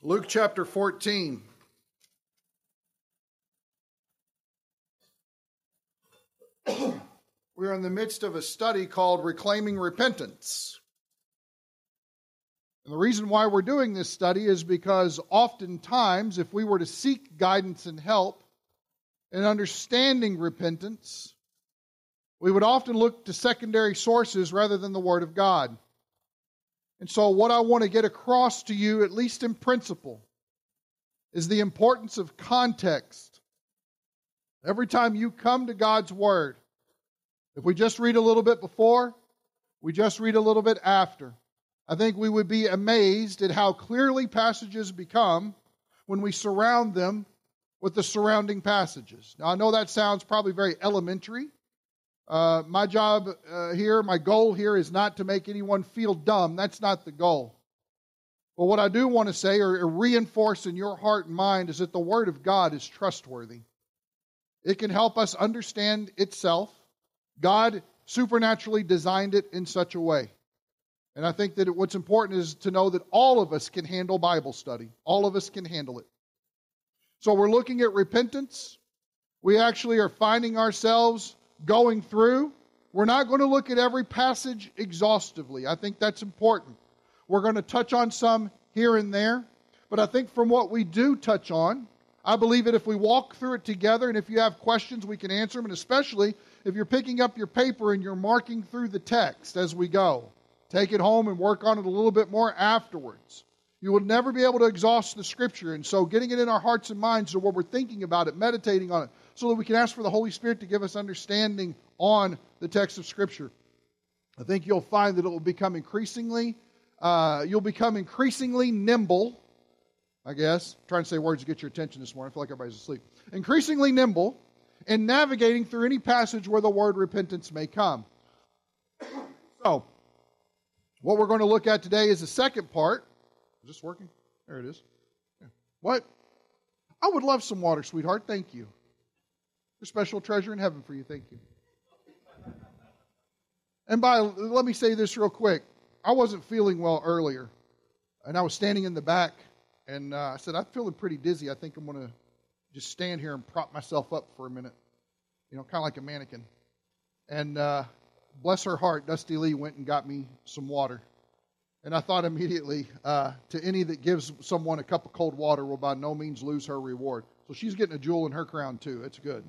Luke chapter 14. we are in the midst of a study called Reclaiming Repentance. And the reason why we're doing this study is because oftentimes, if we were to seek guidance and help in understanding repentance, we would often look to secondary sources rather than the Word of God. And so, what I want to get across to you, at least in principle, is the importance of context. Every time you come to God's Word, if we just read a little bit before, we just read a little bit after, I think we would be amazed at how clearly passages become when we surround them with the surrounding passages. Now, I know that sounds probably very elementary. Uh, my job uh, here, my goal here is not to make anyone feel dumb. That's not the goal. But what I do want to say or, or reinforce in your heart and mind is that the Word of God is trustworthy. It can help us understand itself. God supernaturally designed it in such a way. And I think that what's important is to know that all of us can handle Bible study. All of us can handle it. So we're looking at repentance. We actually are finding ourselves going through. We're not going to look at every passage exhaustively. I think that's important. We're going to touch on some here and there. But I think from what we do touch on, I believe that if we walk through it together and if you have questions, we can answer them. And especially if you're picking up your paper and you're marking through the text as we go, take it home and work on it a little bit more afterwards. You will never be able to exhaust the scripture. And so getting it in our hearts and minds so what we're thinking about it, meditating on it, so that we can ask for the Holy Spirit to give us understanding on the text of Scripture. I think you'll find that it will become increasingly, uh, you'll become increasingly nimble. I guess I'm trying to say words to get your attention this morning. I feel like everybody's asleep. Increasingly nimble in navigating through any passage where the word repentance may come. So, what we're going to look at today is the second part. Is this working? There it is. Yeah. What? I would love some water, sweetheart. Thank you. A special treasure in heaven for you. Thank you. And by let me say this real quick. I wasn't feeling well earlier, and I was standing in the back, and uh, I said, "I'm feeling pretty dizzy. I think I'm going to just stand here and prop myself up for a minute, you know, kind of like a mannequin." And uh, bless her heart, Dusty Lee went and got me some water. And I thought immediately, uh, to any that gives someone a cup of cold water will by no means lose her reward. So she's getting a jewel in her crown too. It's good.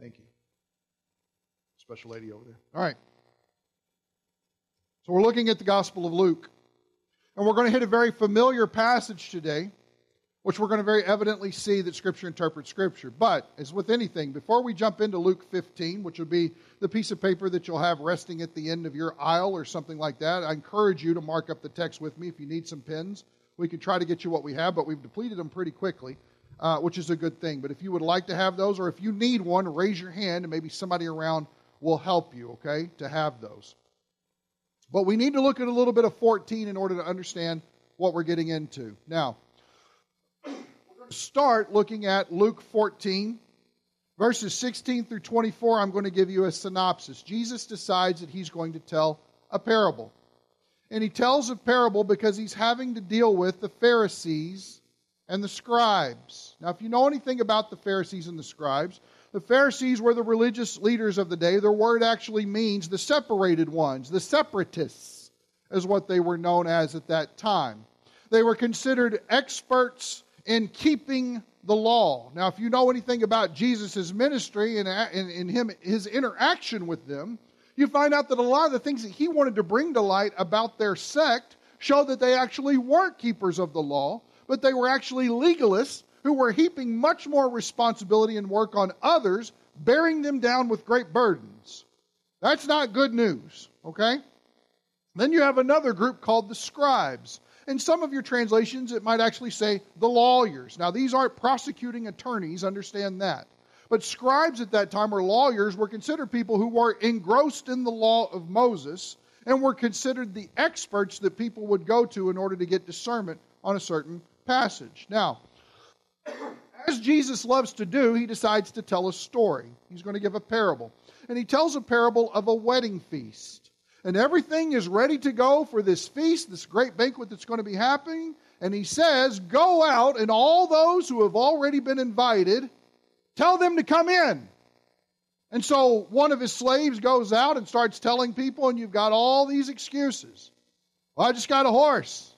Thank you. Special lady over there. All right. So we're looking at the Gospel of Luke. And we're going to hit a very familiar passage today, which we're going to very evidently see that Scripture interprets Scripture. But, as with anything, before we jump into Luke 15, which would be the piece of paper that you'll have resting at the end of your aisle or something like that, I encourage you to mark up the text with me if you need some pens. We can try to get you what we have, but we've depleted them pretty quickly uh, which is a good thing. But if you would like to have those, or if you need one, raise your hand, and maybe somebody around will help you, okay, to have those. But we need to look at a little bit of 14 in order to understand what we're getting into. Now, start looking at Luke 14, verses 16 through 24. I'm going to give you a synopsis. Jesus decides that he's going to tell a parable. And he tells a parable because he's having to deal with the Pharisees and the scribes. Now, if you know anything about the Pharisees and the scribes, the Pharisees were the religious leaders of the day. Their word actually means the separated ones, the separatists, is what they were known as at that time. They were considered experts in keeping the law. Now, if you know anything about Jesus' ministry and in him his interaction with them, you find out that a lot of the things that he wanted to bring to light about their sect show that they actually weren't keepers of the law but they were actually legalists who were heaping much more responsibility and work on others, bearing them down with great burdens. That's not good news, okay? Then you have another group called the scribes. In some of your translations, it might actually say the lawyers. Now, these aren't prosecuting attorneys, understand that. But scribes at that time, or lawyers, were considered people who were engrossed in the law of Moses and were considered the experts that people would go to in order to get discernment on a certain passage. Now, as Jesus loves to do, he decides to tell a story. He's going to give a parable. And he tells a parable of a wedding feast. And everything is ready to go for this feast, this great banquet that's going to be happening. And he says, Go out, and all those who have already been invited, tell them to come in. And so one of his slaves goes out and starts telling people, and you've got all these excuses. Well, I just got a horse.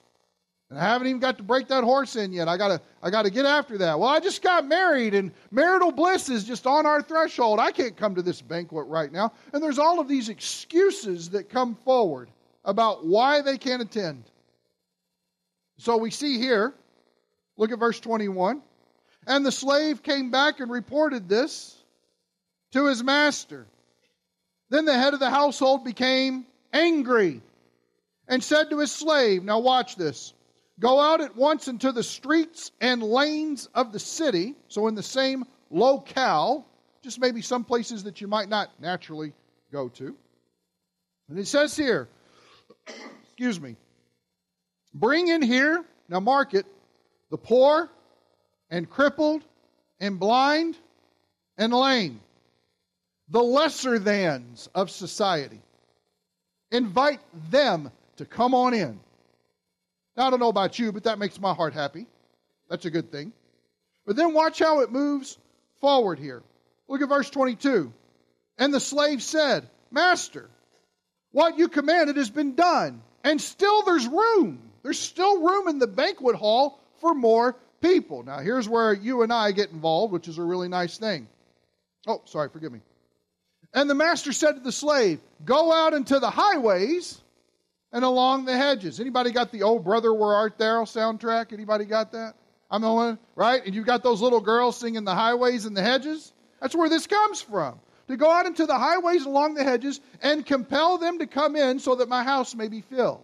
And I haven't even got to break that horse in yet. I gotta I gotta get after that. Well, I just got married and marital bliss is just on our threshold. I can't come to this banquet right now. And there's all of these excuses that come forward about why they can't attend. So we see here, look at verse 21. And the slave came back and reported this to his master. Then the head of the household became angry and said to his slave, Now watch this. Go out at once into the streets and lanes of the city, so in the same locale, just maybe some places that you might not naturally go to. And it says here, excuse me, bring in here, now mark it, the poor and crippled and blind and lame the lesser thans of society. Invite them to come on in. Now, I don't know about you, but that makes my heart happy. That's a good thing. But then watch how it moves forward here. Look at verse 22. And the slave said, Master, what you commanded has been done, and still there's room. There's still room in the banquet hall for more people. Now, here's where you and I get involved, which is a really nice thing. Oh, sorry, forgive me. And the master said to the slave, Go out into the highways and along the hedges. Anybody got the Oh Brother Where Art Thou soundtrack? Anybody got that? I'm the one, right? And you've got those little girls singing the highways and the hedges. That's where this comes from. To go out into the highways along the hedges and compel them to come in so that my house may be filled.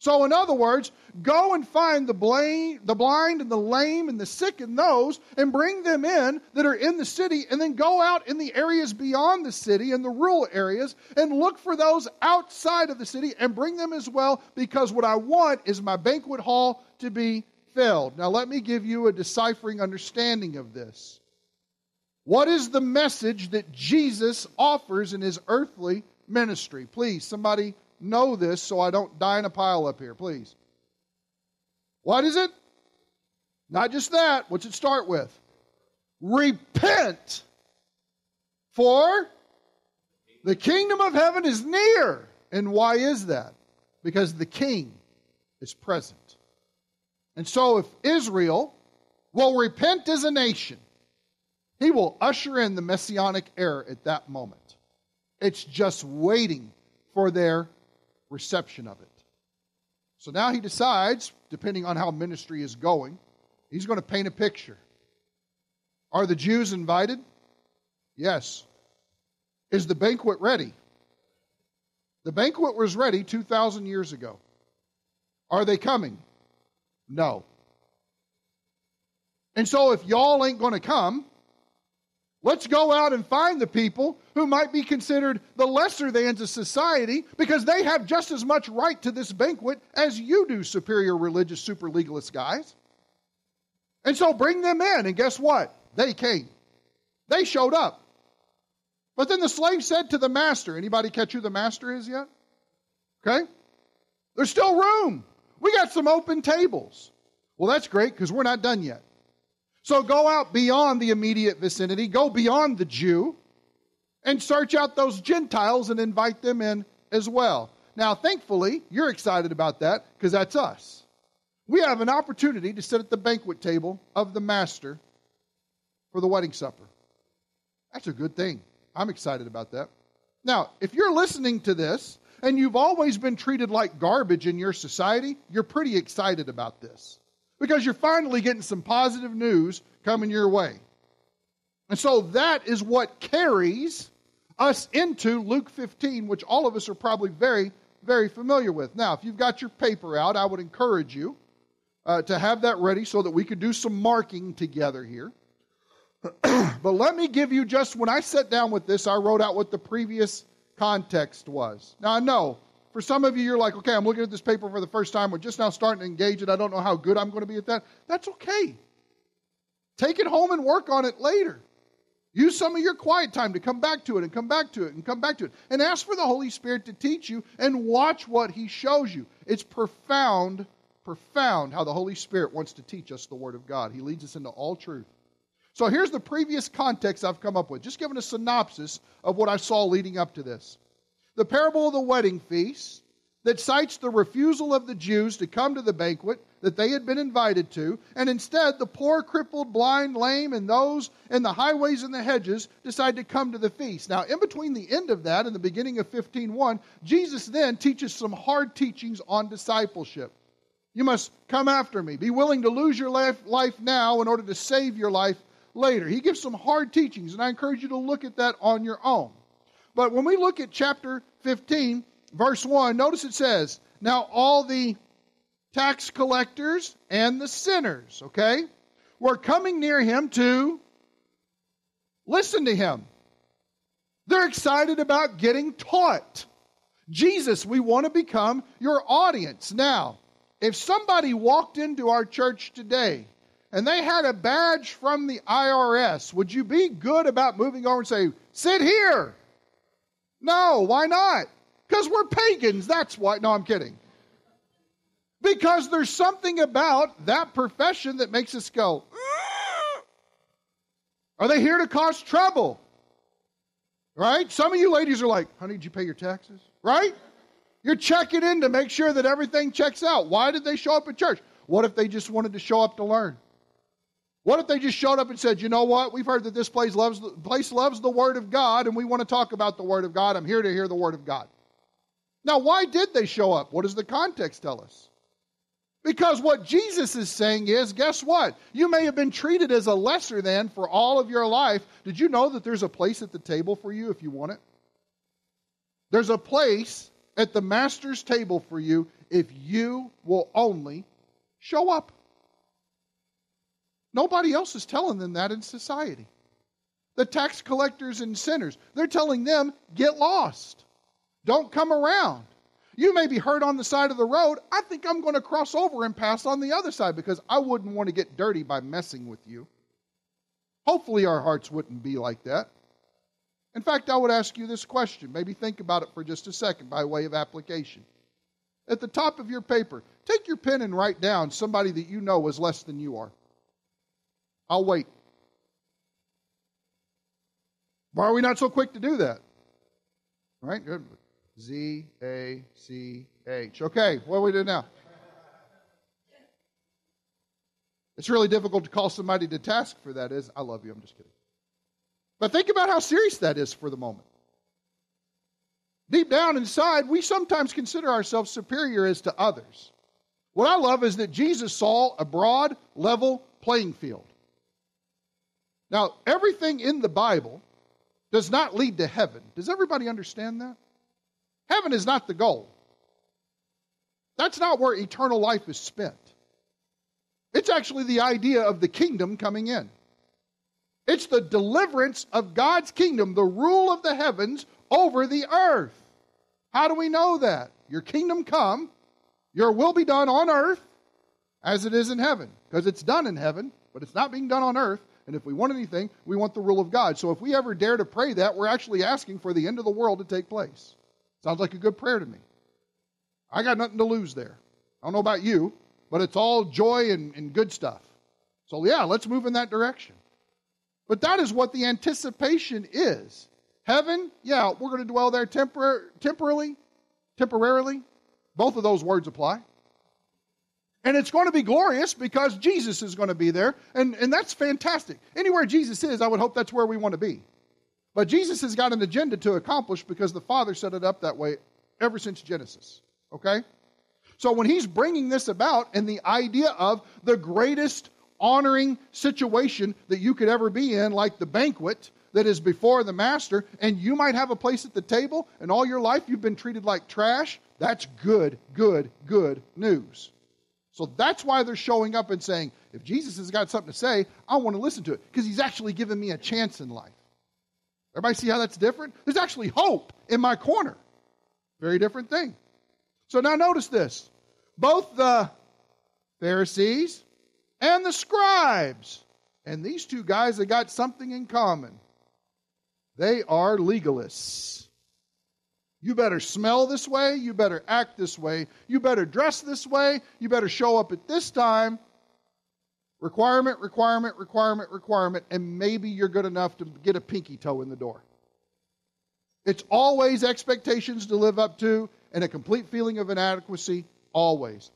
So, in other words, go and find the, blind, the blind and the lame and the sick and those and bring them in that are in the city, and then go out in the areas beyond the city and the rural areas and look for those outside of the city and bring them as well because what I want is my banquet hall to be filled. Now, let me give you a deciphering understanding of this. What is the message that Jesus offers in his earthly ministry? Please, somebody know this so I don't die in a pile up here, please. What is it? Not just that. What's it start with? Repent, for the kingdom of heaven is near. And why is that? Because the king is present. And so, if Israel will repent as a nation, he will usher in the messianic era at that moment. It's just waiting for their reception of it. So now he decides, depending on how ministry is going, he's going to paint a picture. Are the Jews invited? Yes. Is the banquet ready? The banquet was ready 2,000 years ago. Are they coming? No. And so if y'all ain't going to come, Let's go out and find the people who might be considered the lesser thans of society because they have just as much right to this banquet as you do, superior religious, super legalist guys. And so bring them in, and guess what? They came. They showed up. But then the slave said to the master, anybody catch who the master is yet? Okay? There's still room. We got some open tables. Well, that's great because we're not done yet. So go out beyond the immediate vicinity, go beyond the Jew, and search out those Gentiles and invite them in as well. Now, thankfully, you're excited about that because that's us. We have an opportunity to sit at the banquet table of the Master for the wedding supper. That's a good thing. I'm excited about that. Now, if you're listening to this and you've always been treated like garbage in your society, you're pretty excited about this because you're finally getting some positive news coming your way. And so that is what carries us into Luke 15, which all of us are probably very, very familiar with. Now, if you've got your paper out, I would encourage you uh, to have that ready so that we could do some marking together here. but let me give you just when I sat down with this, I wrote out what the previous context was. Now, I know for some of you, you're like, okay, I'm looking at this paper for the first time. We're just now starting to engage it. I don't know how good I'm going to be at that. That's okay. Take it home and work on it later. Use some of your quiet time to come back to it and come back to it and come back to it. And ask for the Holy Spirit to teach you and watch what He shows you. It's profound, profound how the Holy Spirit wants to teach us the Word of God. He leads us into all truth. So here's the previous context I've come up with, just giving a synopsis of what I saw leading up to this. The parable of the wedding feast that cites the refusal of the Jews to come to the banquet that they had been invited to, and instead the poor, crippled, blind, lame, and those in the highways and the hedges decide to come to the feast. Now, in between the end of that and the beginning of 15:1, Jesus then teaches some hard teachings on discipleship. You must come after me. Be willing to lose your life, life now in order to save your life later. He gives some hard teachings, and I encourage you to look at that on your own. But when we look at chapter 15, verse 1, notice it says, Now all the tax collectors and the sinners, okay, were coming near him to listen to him. They're excited about getting taught. Jesus, we want to become your audience. Now, if somebody walked into our church today and they had a badge from the IRS, would you be good about moving over and say, sit here? No, why not? Because we're pagans, that's why. No, I'm kidding. Because there's something about that profession that makes us go, are they here to cause trouble? Right? Some of you ladies are like, honey, did you pay your taxes? Right? You're checking in to make sure that everything checks out. Why did they show up at church? What if they just wanted to show up to learn? What if they just showed up and said, you know what? We've heard that this place loves, place loves the Word of God, and we want to talk about the Word of God. I'm here to hear the Word of God. Now, why did they show up? What does the context tell us? Because what Jesus is saying is, guess what? You may have been treated as a lesser than for all of your life. Did you know that there's a place at the table for you if you want it? There's a place at the Master's table for you if you will only show up. Nobody else is telling them that in society. The tax collectors and sinners, they're telling them, get lost. Don't come around. You may be hurt on the side of the road. I think I'm going to cross over and pass on the other side because I wouldn't want to get dirty by messing with you. Hopefully, our hearts wouldn't be like that. In fact, I would ask you this question. Maybe think about it for just a second by way of application. At the top of your paper, take your pen and write down somebody that you know is less than you are. I'll wait. Why are we not so quick to do that? Right? Z A C H. Okay, what do we do now? It's really difficult to call somebody to task for that. Is I love you. I'm just kidding. But think about how serious that is for the moment. Deep down inside, we sometimes consider ourselves superior as to others. What I love is that Jesus saw a broad, level playing field. Now, everything in the Bible does not lead to heaven. Does everybody understand that? Heaven is not the goal. That's not where eternal life is spent. It's actually the idea of the kingdom coming in. It's the deliverance of God's kingdom, the rule of the heavens over the earth. How do we know that? Your kingdom come, your will be done on earth as it is in heaven. Because it's done in heaven, but it's not being done on earth. And if we want anything, we want the rule of God. So if we ever dare to pray that, we're actually asking for the end of the world to take place. Sounds like a good prayer to me. I got nothing to lose there. I don't know about you, but it's all joy and, and good stuff. So, yeah, let's move in that direction. But that is what the anticipation is. Heaven, yeah, we're going to dwell there tempor- temporarily, temporarily. Both of those words apply. And it's going to be glorious because Jesus is going to be there. And, and that's fantastic. Anywhere Jesus is, I would hope that's where we want to be. But Jesus has got an agenda to accomplish because the Father set it up that way ever since Genesis. Okay? So when he's bringing this about and the idea of the greatest honoring situation that you could ever be in, like the banquet that is before the master, and you might have a place at the table, and all your life you've been treated like trash, that's good, good, good news. So that's why they're showing up and saying, if Jesus has got something to say, I want to listen to it because he's actually given me a chance in life. Everybody see how that's different? There's actually hope in my corner. Very different thing. So now notice this. Both the Pharisees and the scribes, and these two guys have got something in common. They are legalists. You better smell this way. You better act this way. You better dress this way. You better show up at this time. Requirement, requirement, requirement, requirement, and maybe you're good enough to get a pinky toe in the door. It's always expectations to live up to and a complete feeling of inadequacy, always.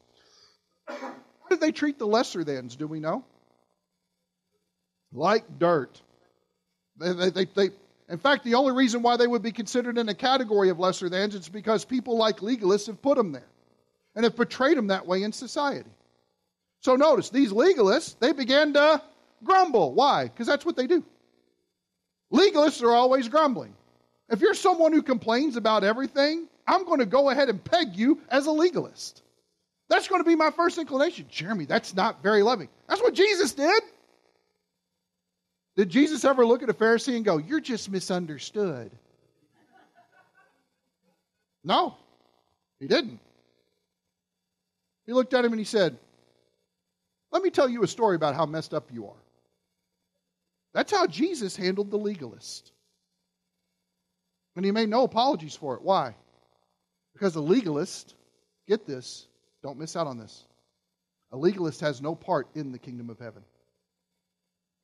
How did they treat the lesser thans, do we know? Like dirt. They, they, they, they, in fact, the only reason why they would be considered in a category of lesser thans is because people like legalists have put them there and have portrayed them that way in society. So notice, these legalists, they began to grumble. Why? Because that's what they do. Legalists are always grumbling. If you're someone who complains about everything, I'm going to go ahead and peg you as a legalist. That's going to be my first inclination. Jeremy, that's not very loving. That's what Jesus did. Did Jesus ever look at a Pharisee and go, You're just misunderstood? No, he didn't. He looked at him and he said, Let me tell you a story about how messed up you are. That's how Jesus handled the legalist. And he made no apologies for it. Why? Because a legalist, get this, don't miss out on this. A legalist has no part in the kingdom of heaven.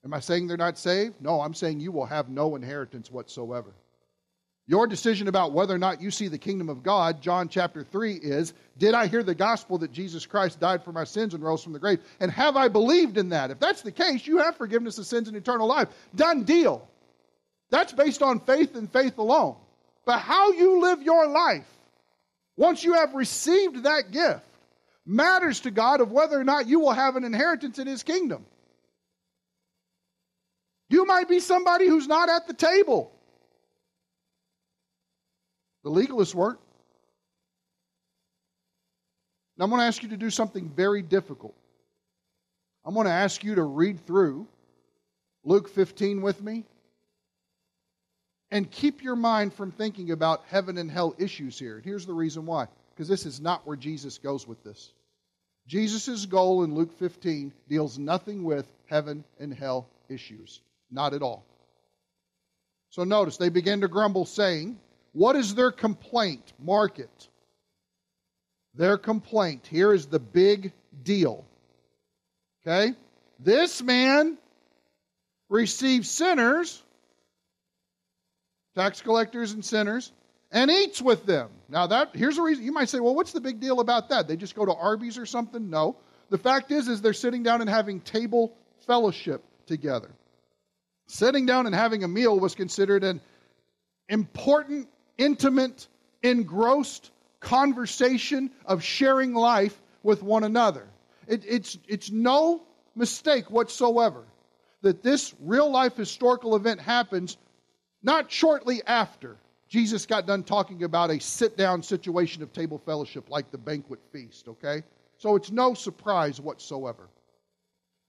Am I saying they're not saved? No, I'm saying you will have no inheritance whatsoever. Your decision about whether or not you see the kingdom of God, John chapter 3, is Did I hear the gospel that Jesus Christ died for my sins and rose from the grave? And have I believed in that? If that's the case, you have forgiveness of sins and eternal life. Done deal. That's based on faith and faith alone. But how you live your life once you have received that gift matters to God of whether or not you will have an inheritance in His kingdom. You might be somebody who's not at the table. The legalists weren't. Now, I'm going to ask you to do something very difficult. I'm going to ask you to read through Luke 15 with me and keep your mind from thinking about heaven and hell issues here. And here's the reason why because this is not where Jesus goes with this. Jesus' goal in Luke 15 deals nothing with heaven and hell issues. Not at all. So notice, they begin to grumble, saying, What is their complaint? Mark it. Their complaint. Here is the big deal. Okay? This man receives sinners, tax collectors and sinners, and eats with them. Now that here's a reason you might say, well, what's the big deal about that? They just go to Arby's or something? No. The fact is, is they're sitting down and having table fellowship together. Sitting down and having a meal was considered an important, intimate, engrossed conversation of sharing life with one another. It, it's, it's no mistake whatsoever that this real life historical event happens not shortly after Jesus got done talking about a sit down situation of table fellowship like the banquet feast, okay? So it's no surprise whatsoever.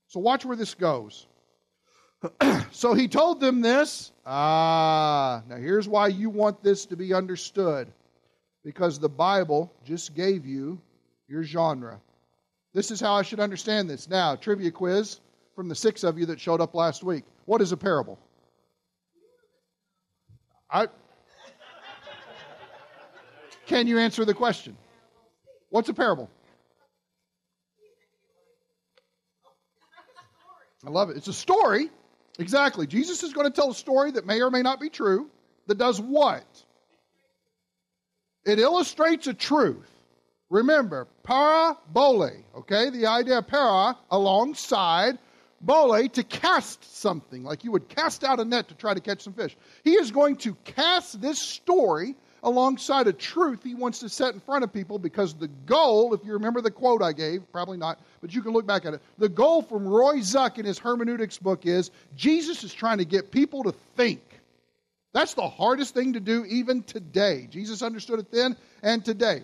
So watch where this goes. so he told them this. Ah, now here's why you want this to be understood. Because the Bible just gave you your genre. This is how I should understand this. Now, trivia quiz from the six of you that showed up last week. What is a parable? I, can you answer the question? What's a parable? I love it. It's a story Exactly. Jesus is going to tell a story that may or may not be true that does what? It illustrates a truth. Remember, parabole, okay? The idea of para, alongside, bole, to cast something, like you would cast out a net to try to catch some fish. He is going to cast this story alongside a truth he wants to set in front of people because the goal, if you remember the quote I gave, probably not, but you can look back at it. The goal from Roy Zuck in his hermeneutics book is Jesus is trying to get people to think. That's the hardest thing to do even today. Jesus understood it then and today.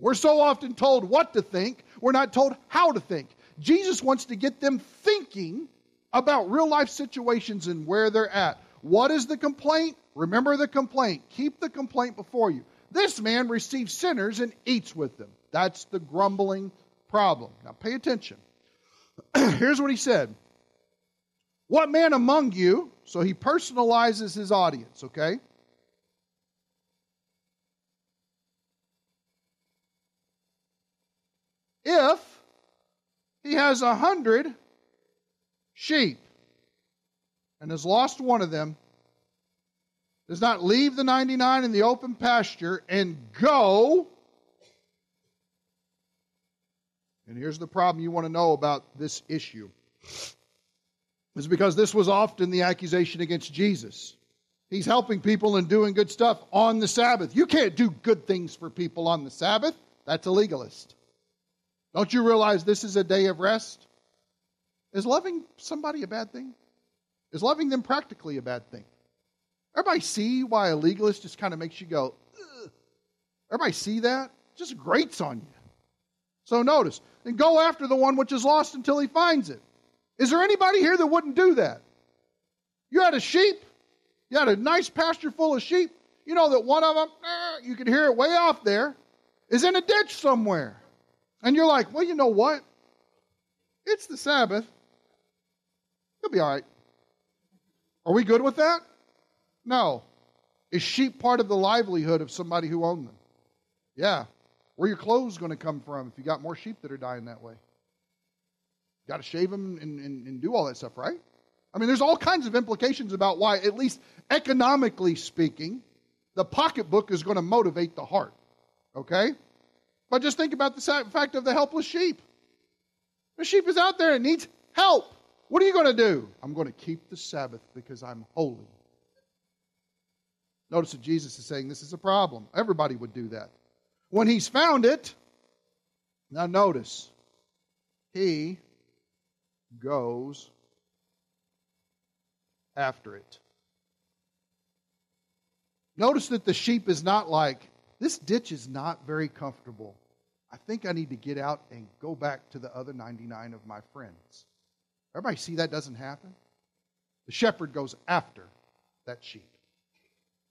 We're so often told what to think, we're not told how to think. Jesus wants to get them thinking about real life situations and where they're at. What is the complaint? Remember the complaint. Keep the complaint before you. This man receives sinners and eats with them. That's the grumbling problem. Now pay attention. Here's what he said What man among you, So he personalizes his audience, okay? If he has a hundred sheep and has lost one of them, does not leave the 99 in the open pasture and go. And here's the problem you want to know about this issue. Is because this was often the accusation against Jesus. He's helping people and doing good stuff on the Sabbath. You can't do good things for people on the Sabbath. That's a legalist. Don't you realize this is a day of rest? Is loving somebody a bad thing? Is loving them practically a bad thing? Everybody see why a legalist just kind of makes you go, Ugh. everybody see that? Just grates on you. So notice, and go after the one which is lost until he finds it. Is there anybody here that wouldn't do that? You had a sheep, you had a nice pasture full of sheep. You know that one of them, you could hear it way off there, is in a ditch somewhere. And you're like, well, you know what? It's the Sabbath. You'll be all right. Are we good with that? No. Is sheep part of the livelihood of somebody who owned them? Yeah. Where your clothes going to come from if you got more sheep that are dying that way? You Got to shave them and, and, and do all that stuff, right? I mean, there's all kinds of implications about why, at least economically speaking, the pocketbook is going to motivate the heart. Okay? But just think about the fact of the helpless sheep. The sheep is out there and needs help. What are you going to do? I'm going to keep the Sabbath because I'm holy. Notice that Jesus is saying this is a problem. Everybody would do that. When he's found it, now notice, he goes after it. Notice that the sheep is not like, this ditch is not very comfortable. I think I need to get out and go back to the other 99 of my friends. Everybody see that doesn't happen? The shepherd goes after that sheep.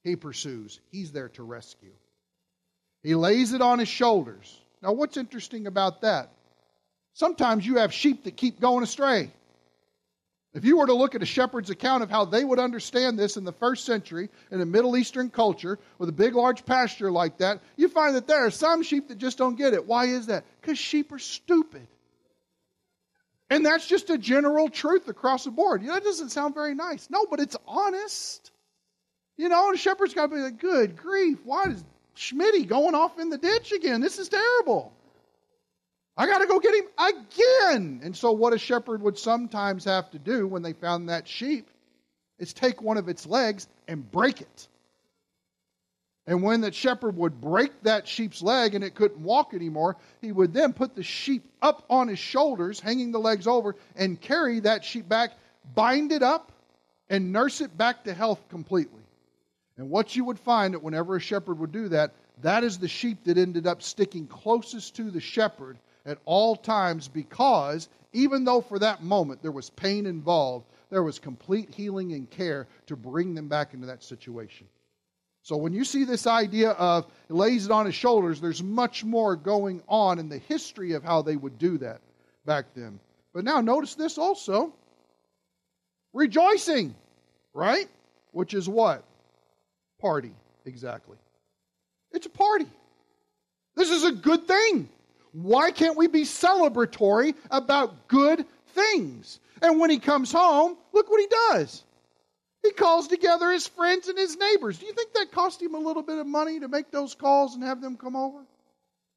He pursues. He's there to rescue. He lays it on his shoulders. Now, what's interesting about that? Sometimes you have sheep that keep going astray. If you were to look at a shepherd's account of how they would understand this in the first century in a Middle Eastern culture with a big, large pasture like that, you find that there are some sheep that just don't get it. Why is that? Because sheep are stupid. And that's just a general truth across the board. You know, that doesn't sound very nice. No, but it's honest. You know, the shepherd's got to be like, good grief, why is Schmitty going off in the ditch again? This is terrible. I got to go get him again. And so, what a shepherd would sometimes have to do when they found that sheep is take one of its legs and break it. And when that shepherd would break that sheep's leg and it couldn't walk anymore, he would then put the sheep up on his shoulders, hanging the legs over, and carry that sheep back, bind it up, and nurse it back to health completely. And what you would find that whenever a shepherd would do that, that is the sheep that ended up sticking closest to the shepherd at all times because even though for that moment there was pain involved, there was complete healing and care to bring them back into that situation. So when you see this idea of lays it on his shoulders, there's much more going on in the history of how they would do that back then. But now notice this also rejoicing, right? Which is what? Party, exactly. It's a party. This is a good thing. Why can't we be celebratory about good things? And when he comes home, look what he does. He calls together his friends and his neighbors. Do you think that cost him a little bit of money to make those calls and have them come over?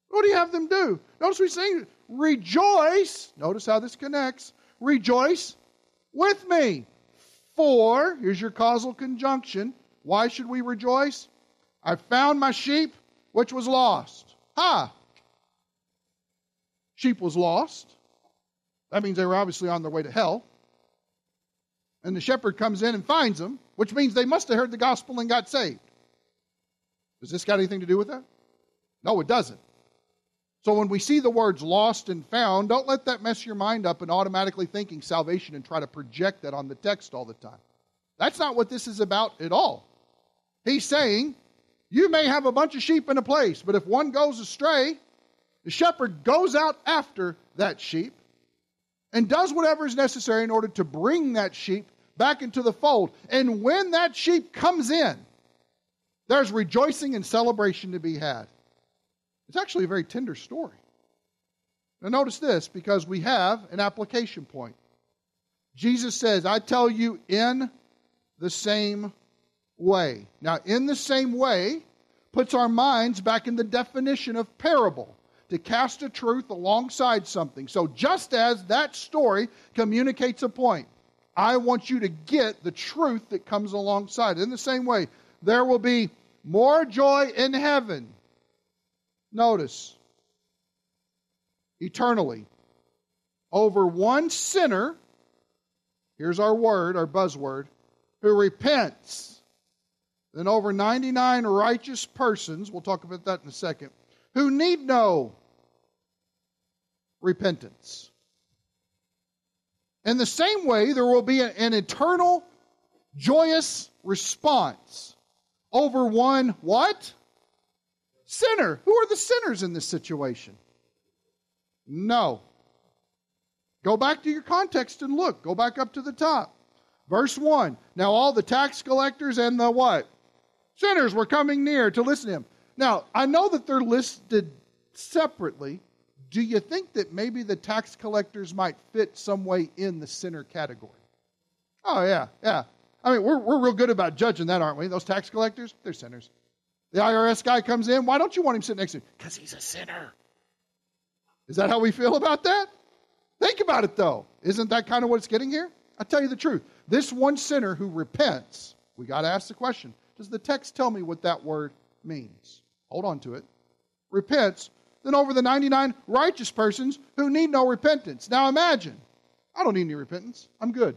What do you have them do? Notice we saying, rejoice. Notice how this connects. Rejoice with me. For, here's your causal conjunction. Why should we rejoice? I found my sheep which was lost. Ha! Sheep was lost. That means they were obviously on their way to hell. And the shepherd comes in and finds them, which means they must have heard the gospel and got saved. Does this got anything to do with that? No, it doesn't. So when we see the words lost and found, don't let that mess your mind up and automatically thinking salvation and try to project that on the text all the time. That's not what this is about at all. He's saying, you may have a bunch of sheep in a place, but if one goes astray, the shepherd goes out after that sheep and does whatever is necessary in order to bring that sheep back into the fold. And when that sheep comes in, there's rejoicing and celebration to be had. It's actually a very tender story. Now, notice this because we have an application point. Jesus says, I tell you in the same way. Now, in the same way puts our minds back in the definition of parable to cast a truth alongside something. So, just as that story communicates a point, I want you to get the truth that comes alongside. In the same way, there will be more joy in heaven. Notice, eternally, over one sinner, here's our word, our buzzword, who repents, than over 99 righteous persons, we'll talk about that in a second, who need no repentance. In the same way, there will be an eternal, joyous response over one what? Sinner. Who are the sinners in this situation? No. Go back to your context and look. Go back up to the top. Verse 1. Now all the tax collectors and the what? Sinners were coming near to listen to him. Now, I know that they're listed separately. Do you think that maybe the tax collectors might fit some way in the sinner category? Oh, yeah, yeah. I mean, we're, we're real good about judging that, aren't we? Those tax collectors, they're sinners. The IRS guy comes in. Why don't you want him sitting next to you? Because he's a sinner. Is that how we feel about that? Think about it, though. Isn't that kind of what it's getting here? I tell you the truth. This one sinner who repents, we got to ask the question Does the text tell me what that word means? Hold on to it. Repents, then over the 99 righteous persons who need no repentance. Now imagine, I don't need any repentance. I'm good.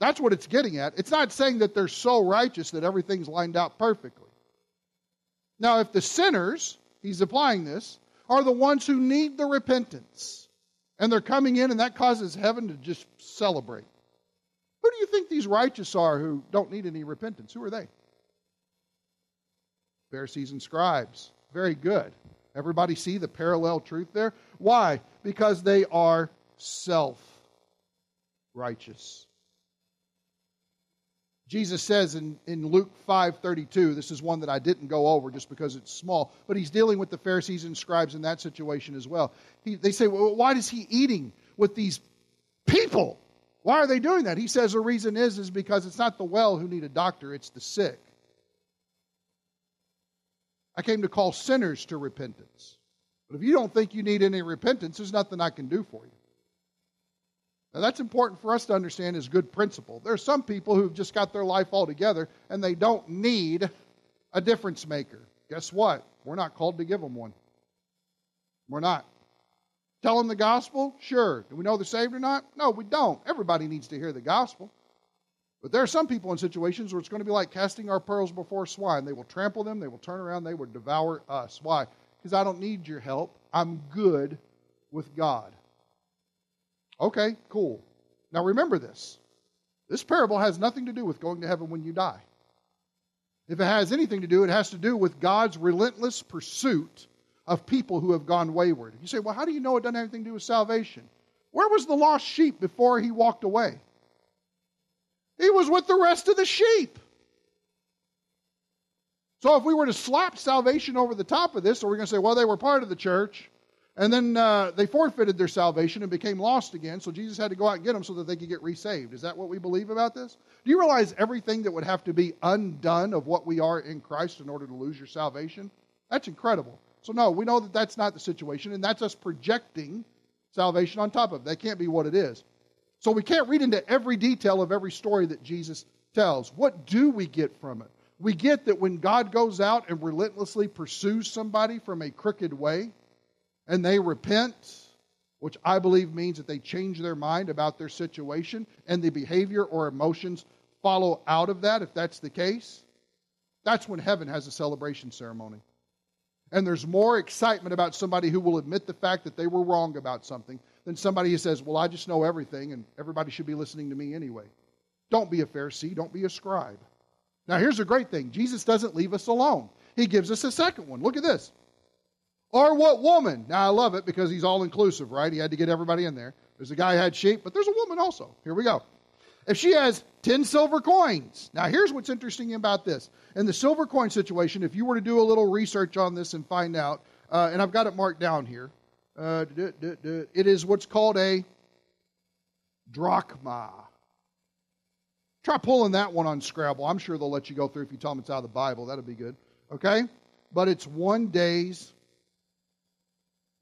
That's what it's getting at. It's not saying that they're so righteous that everything's lined out perfectly. Now, if the sinners, he's applying this, are the ones who need the repentance, and they're coming in, and that causes heaven to just celebrate. Who do you think these righteous are who don't need any repentance? Who are they? Pharisees and scribes. Very good. Everybody see the parallel truth there? Why? Because they are self righteous. Jesus says in, in Luke 5:32, this is one that I didn't go over just because it's small, but he's dealing with the Pharisees and scribes in that situation as well. He, they say, well, why is he eating with these people? Why are they doing that? He says the reason is is because it's not the well who need a doctor, it's the sick. I came to call sinners to repentance. But if you don't think you need any repentance, there's nothing I can do for you. Now, that's important for us to understand as good principle. There are some people who've just got their life all together and they don't need a difference maker. Guess what? We're not called to give them one. We're not. Tell them the gospel? Sure. Do we know they're saved or not? No, we don't. Everybody needs to hear the gospel. But there are some people in situations where it's going to be like casting our pearls before swine. They will trample them, they will turn around, they will devour us. Why? Because I don't need your help. I'm good with God. Okay, cool. Now remember this. This parable has nothing to do with going to heaven when you die. If it has anything to do, it has to do with God's relentless pursuit of people who have gone wayward. You say, well, how do you know it doesn't have anything to do with salvation? Where was the lost sheep before he walked away? He was with the rest of the sheep. So if we were to slap salvation over the top of this, are we going to say, well, they were part of the church, and then uh, they forfeited their salvation and became lost again, so Jesus had to go out and get them so that they could get resaved. Is that what we believe about this? Do you realize everything that would have to be undone of what we are in Christ in order to lose your salvation? That's incredible. So, no, we know that that's not the situation, and that's us projecting salvation on top of it. That can't be what it is. So, we can't read into every detail of every story that Jesus tells. What do we get from it? We get that when God goes out and relentlessly pursues somebody from a crooked way, and they repent, which I believe means that they change their mind about their situation and the behavior or emotions follow out of that, if that's the case, that's when heaven has a celebration ceremony. And there's more excitement about somebody who will admit the fact that they were wrong about something than somebody who says, Well, I just know everything and everybody should be listening to me anyway. Don't be a Pharisee, don't be a scribe. Now, here's a great thing Jesus doesn't leave us alone, He gives us a second one. Look at this. Or what woman? Now I love it because he's all inclusive, right? He had to get everybody in there. There's a guy who had sheep, but there's a woman also. Here we go. If she has 10 silver coins. Now, here's what's interesting about this. In the silver coin situation, if you were to do a little research on this and find out, uh, and I've got it marked down here, uh, it is what's called a drachma. Try pulling that one on Scrabble. I'm sure they'll let you go through if you tell them it's out of the Bible. That'll be good. Okay? But it's one day's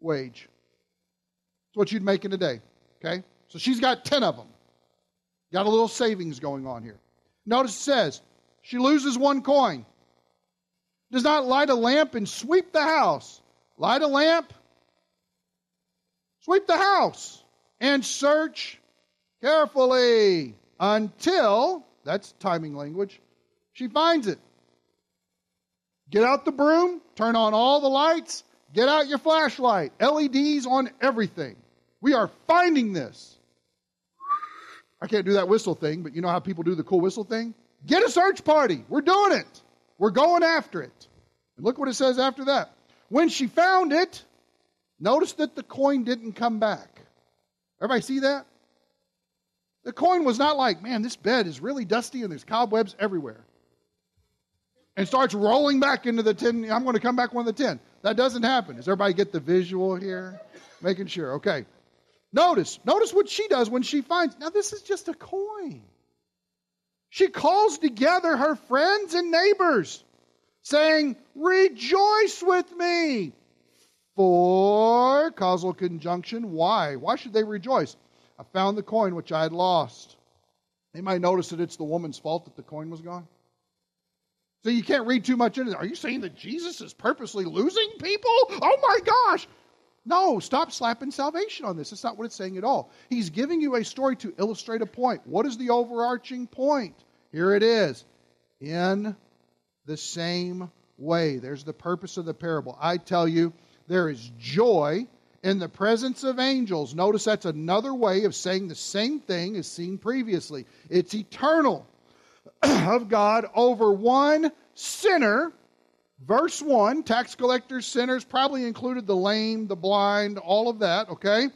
wage. It's what you'd make in a day. Okay? So she's got 10 of them. Got a little savings going on here. Notice it says, she loses one coin. Does not light a lamp and sweep the house. Light a lamp, sweep the house, and search carefully until, that's timing language, she finds it. Get out the broom, turn on all the lights, get out your flashlight, LEDs on everything. We are finding this. I can't do that whistle thing, but you know how people do the cool whistle thing? Get a search party. We're doing it. We're going after it. And look what it says after that. When she found it, notice that the coin didn't come back. Everybody see that? The coin was not like, man, this bed is really dusty and there's cobwebs everywhere. And starts rolling back into the tin. I'm going to come back one of the ten. That doesn't happen. Does everybody get the visual here? Making sure. Okay. Notice, notice what she does when she finds. Now, this is just a coin. She calls together her friends and neighbors, saying, Rejoice with me. For causal conjunction. Why? Why should they rejoice? I found the coin which I had lost. They might notice that it's the woman's fault that the coin was gone. So you can't read too much into it. Are you saying that Jesus is purposely losing people? Oh my gosh. No, stop slapping salvation on this. That's not what it's saying at all. He's giving you a story to illustrate a point. What is the overarching point? Here it is. In the same way. There's the purpose of the parable. I tell you, there is joy in the presence of angels. Notice that's another way of saying the same thing as seen previously. It's eternal of God over one sinner Verse 1 tax collectors, sinners, probably included the lame, the blind, all of that, okay?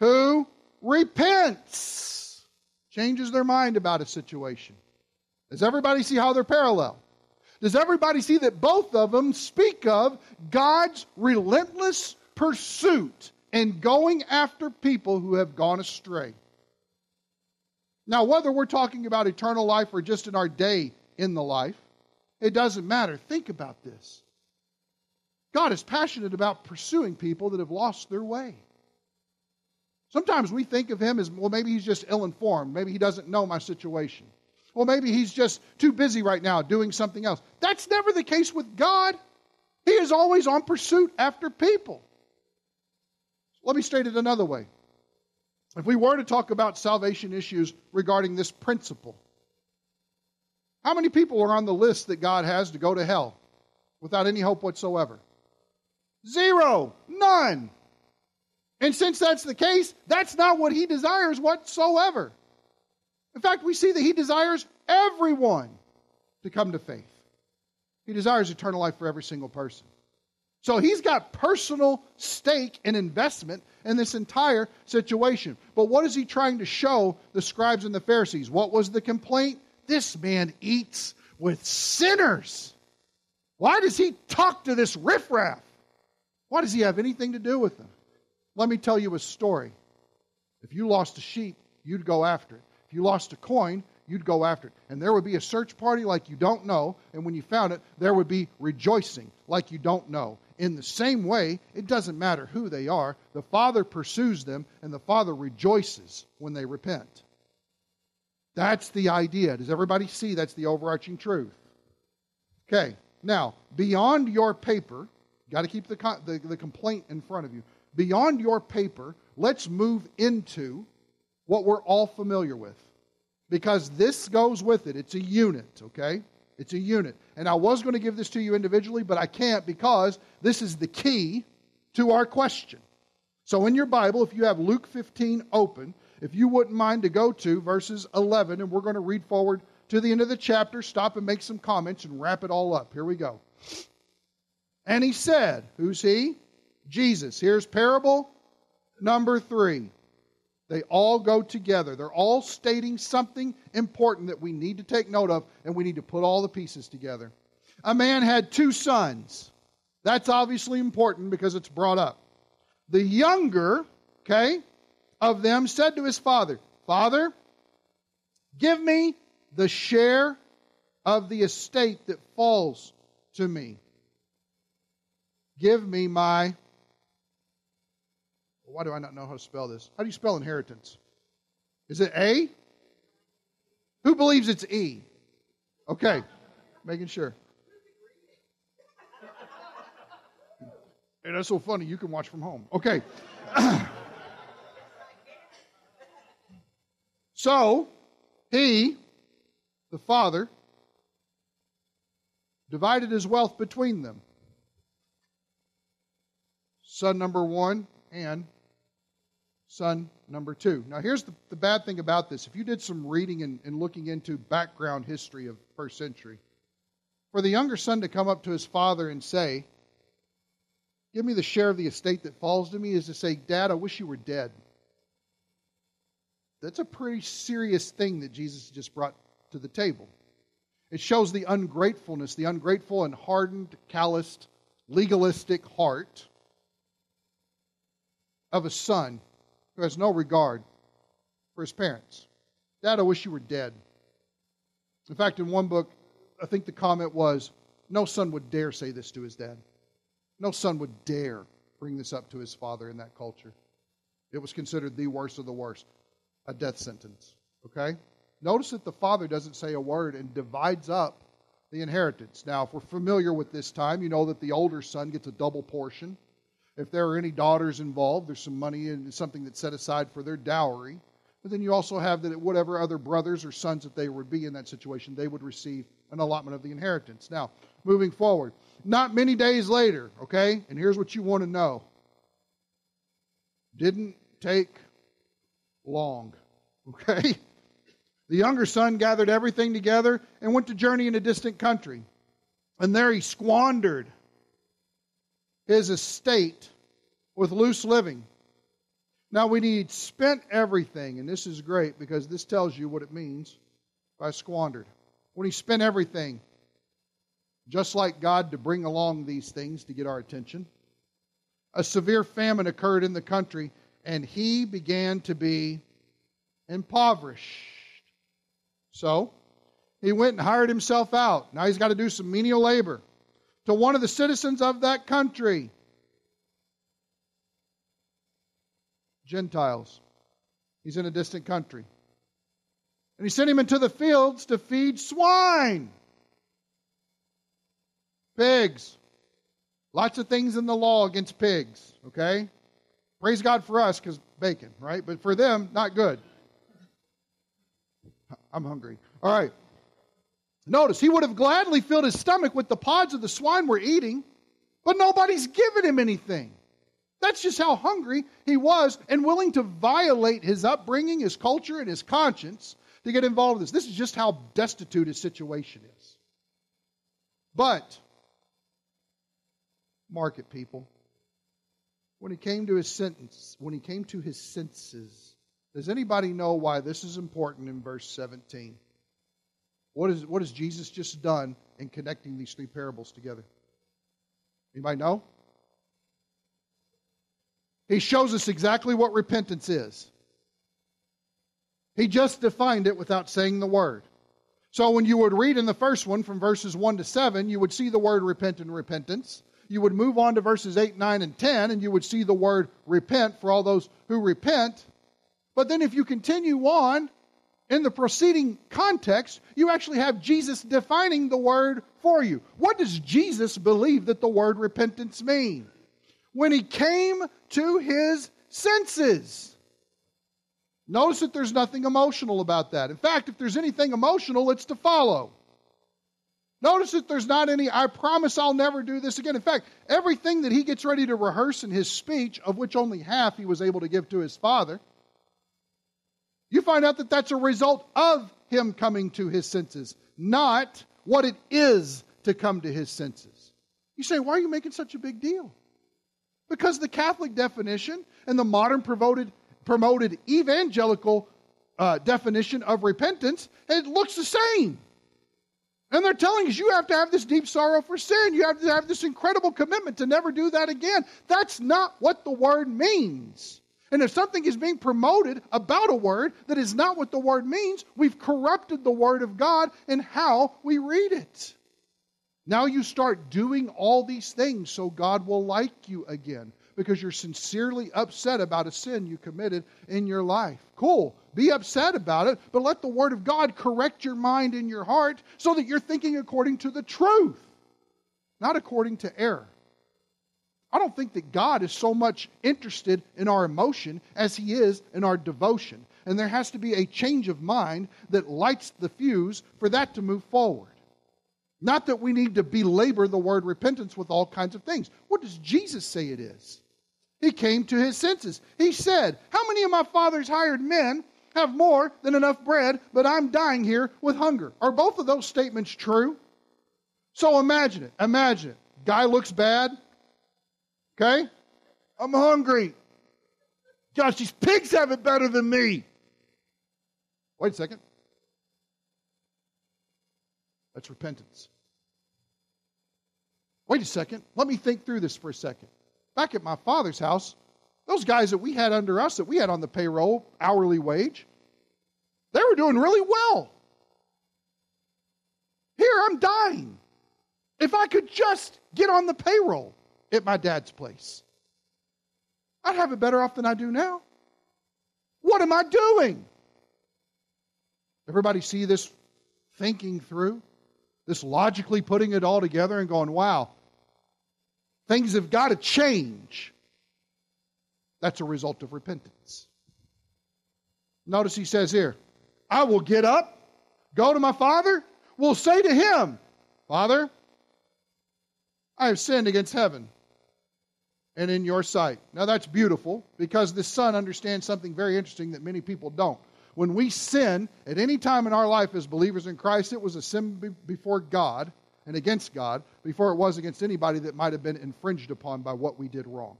Who repents, changes their mind about a situation. Does everybody see how they're parallel? Does everybody see that both of them speak of God's relentless pursuit and going after people who have gone astray? Now, whether we're talking about eternal life or just in our day in the life, it doesn't matter. Think about this. God is passionate about pursuing people that have lost their way. Sometimes we think of him as, well, maybe he's just ill informed. Maybe he doesn't know my situation. Well, maybe he's just too busy right now doing something else. That's never the case with God. He is always on pursuit after people. Let me state it another way. If we were to talk about salvation issues regarding this principle, how many people are on the list that God has to go to hell without any hope whatsoever? Zero. None. And since that's the case, that's not what he desires whatsoever. In fact, we see that he desires everyone to come to faith. He desires eternal life for every single person. So he's got personal stake and investment in this entire situation. But what is he trying to show the scribes and the Pharisees? What was the complaint? This man eats with sinners. Why does he talk to this riffraff? Why does he have anything to do with them? Let me tell you a story. If you lost a sheep, you'd go after it. If you lost a coin, you'd go after it. And there would be a search party like you don't know. And when you found it, there would be rejoicing like you don't know. In the same way, it doesn't matter who they are, the Father pursues them, and the Father rejoices when they repent. That's the idea. Does everybody see that's the overarching truth? Okay, now, beyond your paper, got to keep the, the, the complaint in front of you. Beyond your paper, let's move into what we're all familiar with. Because this goes with it. It's a unit, okay? It's a unit. And I was going to give this to you individually, but I can't because this is the key to our question. So in your Bible, if you have Luke 15 open, if you wouldn't mind to go to verses 11, and we're going to read forward to the end of the chapter, stop and make some comments and wrap it all up. Here we go. And he said, Who's he? Jesus. Here's parable number three. They all go together. They're all stating something important that we need to take note of, and we need to put all the pieces together. A man had two sons. That's obviously important because it's brought up. The younger, okay, of them said to his father, Father, give me the share of the estate that falls to me. Give me my. Why do I not know how to spell this? How do you spell inheritance? Is it A? Who believes it's E? Okay, making sure. Hey, that's so funny. You can watch from home. Okay. so, he, the father, divided his wealth between them. Son number one and son number two. Now, here's the, the bad thing about this. If you did some reading and, and looking into background history of first century, for the younger son to come up to his father and say, Give me the share of the estate that falls to me, is to say, Dad, I wish you were dead. That's a pretty serious thing that Jesus just brought to the table. It shows the ungratefulness, the ungrateful and hardened, calloused, legalistic heart of a son who has no regard for his parents. Dad, I wish you were dead. In fact, in one book, I think the comment was no son would dare say this to his dad. No son would dare bring this up to his father in that culture. It was considered the worst of the worst, a death sentence. Okay? Notice that the father doesn't say a word and divides up the inheritance. Now, if we're familiar with this time, you know that the older son gets a double portion. If there are any daughters involved, there's some money and something that's set aside for their dowry. But then you also have that whatever other brothers or sons that they would be in that situation, they would receive an allotment of the inheritance. Now, moving forward, not many days later, okay, and here's what you want to know didn't take long, okay? The younger son gathered everything together and went to journey in a distant country. And there he squandered his estate with loose living. Now, when he spent everything, and this is great because this tells you what it means by squandered. When he spent everything, just like God to bring along these things to get our attention, a severe famine occurred in the country, and he began to be impoverished. So, he went and hired himself out. Now he's got to do some menial labor to one of the citizens of that country. Gentiles. He's in a distant country. And he sent him into the fields to feed swine, pigs. Lots of things in the law against pigs, okay? Praise God for us because bacon, right? But for them, not good. I'm hungry. All right. Notice, he would have gladly filled his stomach with the pods of the swine were eating, but nobody's given him anything. That's just how hungry he was and willing to violate his upbringing, his culture, and his conscience to get involved in this. This is just how destitute his situation is. But, market people. When he came to his sentence, when he came to his senses, does anybody know why this is important in verse 17? What, is, what has Jesus just done in connecting these three parables together? Anybody know? He shows us exactly what repentance is. He just defined it without saying the word. So when you would read in the first one from verses 1 to 7, you would see the word repent and repentance. You would move on to verses 8, 9, and 10, and you would see the word repent for all those who repent. But then if you continue on in the preceding context, you actually have Jesus defining the word for you. What does Jesus believe that the word repentance mean? When he came to his senses. Notice that there's nothing emotional about that. In fact, if there's anything emotional, it's to follow. Notice that there's not any, I promise I'll never do this again. In fact, everything that he gets ready to rehearse in his speech, of which only half he was able to give to his father, you find out that that's a result of him coming to his senses, not what it is to come to his senses. You say, why are you making such a big deal? Because the Catholic definition and the modern promoted, promoted evangelical uh, definition of repentance, it looks the same. And they're telling us you have to have this deep sorrow for sin. You have to have this incredible commitment to never do that again. That's not what the word means. And if something is being promoted about a word that is not what the word means, we've corrupted the word of God and how we read it. Now you start doing all these things so God will like you again because you're sincerely upset about a sin you committed in your life. Cool. Be upset about it, but let the Word of God correct your mind and your heart so that you're thinking according to the truth, not according to error. I don't think that God is so much interested in our emotion as He is in our devotion. And there has to be a change of mind that lights the fuse for that to move forward. Not that we need to belabor the word repentance with all kinds of things. What does Jesus say it is? He came to his senses. He said, How many of my father's hired men have more than enough bread, but I'm dying here with hunger? Are both of those statements true? So imagine it. Imagine it. Guy looks bad. Okay? I'm hungry. Gosh, these pigs have it better than me. Wait a second. That's repentance. Wait a second. Let me think through this for a second. Back at my father's house, those guys that we had under us, that we had on the payroll, hourly wage, they were doing really well. Here, I'm dying. If I could just get on the payroll at my dad's place, I'd have it better off than I do now. What am I doing? Everybody see this thinking through? This logically putting it all together and going, wow, Things have got to change. That's a result of repentance. Notice he says here, I will get up, go to my father, will say to him, Father, I have sinned against heaven and in your sight. Now that's beautiful because the son understands something very interesting that many people don't. When we sin at any time in our life as believers in Christ, it was a sin before God and against God before it was against anybody that might have been infringed upon by what we did wrong.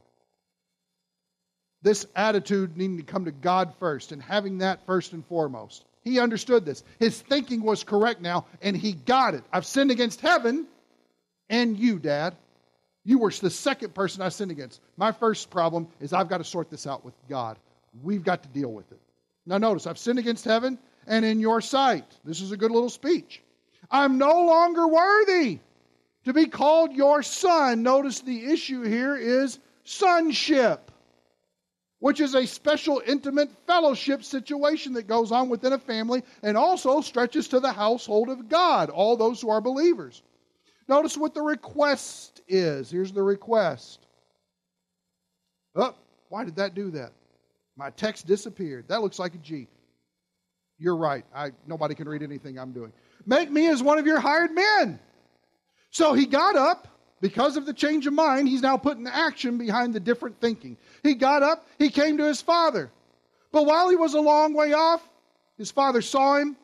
This attitude needing to come to God first and having that first and foremost. He understood this. His thinking was correct now, and he got it. I've sinned against heaven and you, Dad. You were the second person I sinned against. My first problem is I've got to sort this out with God. We've got to deal with it. Now, notice, I've sinned against heaven and in your sight. This is a good little speech. I'm no longer worthy to be called your son. Notice the issue here is sonship, which is a special, intimate fellowship situation that goes on within a family and also stretches to the household of God, all those who are believers. Notice what the request is. Here's the request. Oh, why did that do that? My text disappeared. That looks like a G. You're right. I, nobody can read anything I'm doing. Make me as one of your hired men. So he got up. Because of the change of mind, he's now putting action behind the different thinking. He got up, he came to his father. But while he was a long way off, his father saw him,